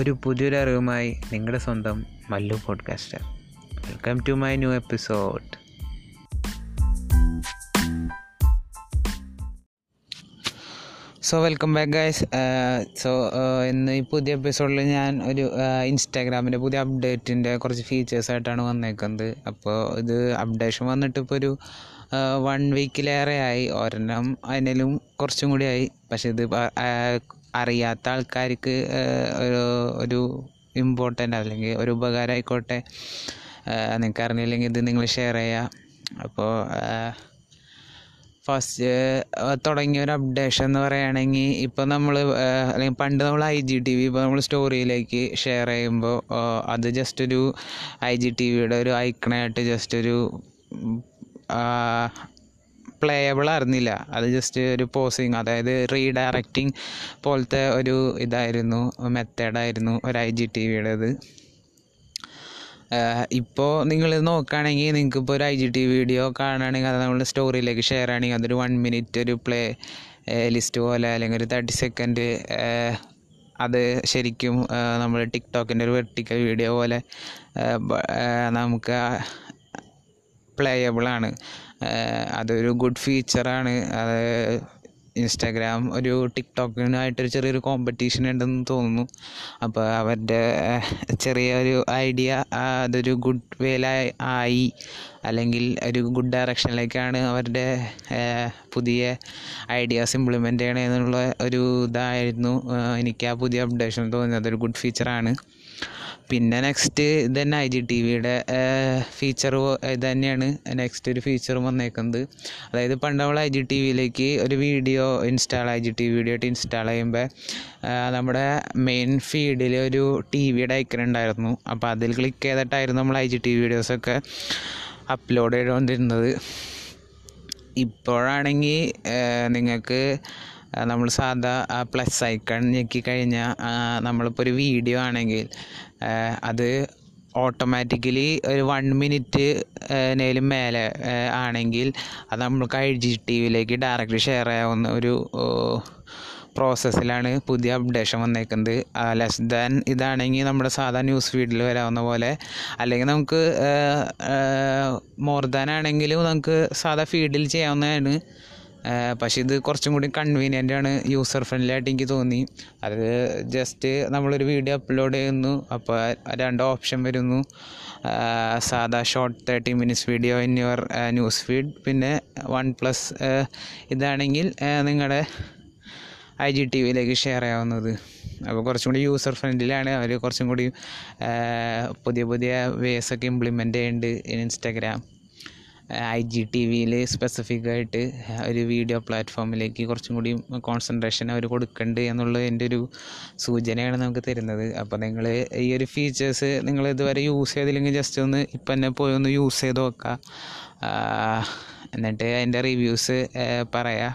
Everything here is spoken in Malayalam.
ഒരു പുതിയൊരു അറിവുമായി നിങ്ങളുടെ സ്വന്തം Mallu podcaster welcome to my new episode so welcome back guys so ഇന്ന് ഈ പുതിയ എപ്പിസോഡിൽ ഞാൻ ഒരു ഇൻസ്റ്റാഗ്രാമിന്റെ പുതിയ അപ്ഡേറ്റിന്റെ കുറച്ച് ഫീച്ചേഴ്സായിട്ടാണ് വന്നേക്കുന്നത്. അപ്പോൾ ഇത് അപ്ഡേഷൻ വന്നിട്ട് ഇപ്പോൾ ഒരു വൺ വീക്കിലേറെ ആയി. ഒരെണ്ണം അതിനും കുറച്ചും കൂടി ആയി. പക്ഷേ ഇത് ആ, അറിയാത്ത ആൾക്കാർക്ക് ഒരു ഒരു ഇമ്പോർട്ടന്റ് അല്ലെങ്കിൽ ഒരു ഉപകാരം ആയിക്കോട്ടെ നിങ്ങൾക്ക് അറിഞ്ഞില്ലെങ്കിൽ ഇത് നിങ്ങൾ ഷെയർ ചെയ്യുക അപ്പോൾ ഫസ്റ്റ് തുടങ്ങിയ ഒരു അപ്ഡേഷൻ എന്ന് പറയുകയാണെങ്കിൽ ഇപ്പോൾ നമ്മൾ അല്ലെങ്കിൽ പണ്ട് നമ്മൾ ഐ ജി ടി വി ഇപ്പോൾ നമ്മൾ സ്റ്റോറിയിലേക്ക് ഷെയർ ചെയ്യുമ്പോൾ അത് ജസ്റ്റ് ഒരു ഐ ജി ടി വിയുടെ ഒരു ഐക്കണായിട്ട് ജസ്റ്റ് ഒരു പ്ലേയബിൾ ആയിരുന്നില്ല. അത് ജസ്റ്റ് ഒരു പോസിങ് അതായത് റീഡയറക്റ്റിംഗ് പോലത്തെ ഒരു ഇതായിരുന്നു മെത്തേഡായിരുന്നു ഒരു ഐ ജി ടി വിയുടേത് ഇപ്പോൾ നിങ്ങൾ നോക്കുകയാണെങ്കിൽ നിങ്ങൾക്ക് ഇപ്പോൾ ഒരു ഐ ജി ടി വീഡിയോ കാണുകയാണെങ്കിൽ അത് നമ്മൾ സ്റ്റോറിയിലേക്ക് ഷെയർ ആണെങ്കിൽ അതൊരു വൺ മിനിറ്റ് ഒരു പ്ലേ ലിസ്റ്റ് പോലെ അല്ലെങ്കിൽ ഒരു തേർട്ടി സെക്കൻഡ് അത് ശരിക്കും നമ്മൾ ടിക്ടോക്കിന്റെ ഒരു വെർട്ടിക്കൽ വീഡിയോ പോലെ നമുക്ക് പ്ലേയബിളാണ് അതൊരു ഗുഡ് ഫീച്ചറാണ് അത് ഇൻസ്റ്റാഗ്രാം ഒരു ടിക്ടോക്കിനായിട്ടൊരു ചെറിയൊരു കോമ്പറ്റീഷൻ ഉണ്ടെന്ന് തോന്നുന്നു. അപ്പോൾ അവരുടെ ചെറിയൊരു ഐഡിയ അതൊരു ഗുഡ് വേല ആയി അല്ലെങ്കിൽ ഒരു ഗുഡ് ഡയറക്ഷനിലേക്കാണ് അവരുടെ പുതിയ ഐഡിയാസ് ഇംപ്ലിമെന്റ് ചെയ്യണമെന്നുള്ള ഒരു ഇതായിരുന്നു. എനിക്ക് ആ പുതിയ അപ്ഡേഷൻ തോന്നിയത്. അതൊരു ഗുഡ് ഫീച്ചറാണ് പിന്നെ നെക്സ്റ്റ് ഇത് തന്നെ ഐ ജി ടി വിയുടെ ഫീച്ചർ ഇത് തന്നെയാണ് നെക്സ്റ്റ് ഒരു ഫീച്ചറും വന്നേക്കുന്നത്. അതായത് പണ്ട് നമ്മൾ ഐ ജി ടി വിയിലേക്ക് ഒരു video install I G T V video ആയിട്ട് ഇൻസ്റ്റാൾ ചെയ്യുമ്പോൾ നമ്മുടെ മെയിൻ ഫീഡിൽ ഒരു ടി വിയുടെ ഐക്കൺ ഉണ്ടായിരുന്നു. അപ്പോൾ അതിൽ ക്ലിക്ക് ചെയ്തിട്ടായിരുന്നു നമ്മൾ ഐ ജി ടി വീഡിയോസൊക്കെ അപ്ലോഡ് ചെയ്തുകൊണ്ടിരുന്നത് ഇപ്പോഴാണെങ്കിൽ നിങ്ങൾക്ക് നമ്മൾ സാധാ പ്ലസ് ഐക്കൺ ഞെക്കിക്കഴിഞ്ഞാൽ നമ്മളിപ്പോൾ ഒരു വീഡിയോ ആണെങ്കിൽ അത് ഓട്ടോമാറ്റിക്കലി ഒരു വൺ മിനിറ്റ് നേലും മേലെ ആണെങ്കിൽ അത് നമ്മൾക്ക് ഐ ജി ടി വിയിലേക്ക് ഡയറക്റ്റ് ഷെയർ ആവുന്ന ഒരു പ്രോസസ്സിലാണ് പുതിയ അപ്ഡേഷൻ വന്നേക്കുന്നത്. ലെസ് ദാൻ ഇതാണെങ്കിൽ നമ്മുടെ സാധാ ന്യൂസ് ഫീഡിൽ വരാവുന്ന പോലെ അല്ലെങ്കിൽ നമുക്ക് മോർ ദാൻ ആണെങ്കിലും നമുക്ക് സാധാ ഫീഡിൽ ചെയ്യാവുന്നതാണ്. പക്ഷേ ഇത് കുറച്ചും കൂടി കൺവീനിയന്റ് ആണ്. യൂസർ ഫ്രണ്ട്ലി ആയിട്ട് എനിക്ക് തോന്നി. അത് ജസ്റ്റ് നമ്മളൊരു വീഡിയോ അപ്ലോഡ് ചെയ്യുന്നു. അപ്പോൾ രണ്ട് ഓപ്ഷൻ വരുന്നു. സാധാ short thirty minutes video in your news feed പിന്നെ വൺ പ്ലസ് ഇതാണെങ്കിൽ നിങ്ങളുടെ ഐ ജി ടി വിയിലേക്ക് ഷെയർ ചെയ്യാവുന്നത്. അപ്പോൾ കുറച്ചും കൂടി യൂസർ ഫ്രണ്ട്ലിയാണ് അവർ കുറച്ചും കൂടി പുതിയ പുതിയ വേസൊക്കെ ഇംപ്ലിമെന്റ് ചെയ്യുന്നുണ്ട് ഇൻസ്റ്റാഗ്രാം ഐ ജി ടി വിയിൽ സ്പെസിഫിക് ആയിട്ട് ഒരു വീഡിയോ പ്ലാറ്റ്ഫോമിലേക്ക് കുറച്ചും കൂടി കോൺസെൻട്രേഷൻ അവർ കൊടുക്കുന്നുണ്ട് എന്നുള്ളത് എന്റെ ഒരു സൂചനയാണ് നമുക്ക് തരുന്നത്. അപ്പോൾ നിങ്ങൾ ഈ ഒരു ഫീച്ചേഴ്സ് നിങ്ങൾ ഇതുവരെ യൂസ് ചെയ്തില്ലെങ്കിൽ ജസ്റ്റ് ഒന്ന് ഇപ്പം തന്നെ പോയി ഒന്ന് യൂസ് ചെയ്ത് നോക്കുക എന്നിട്ട് അതിന്റെ റിവ്യൂസ് പറയാം.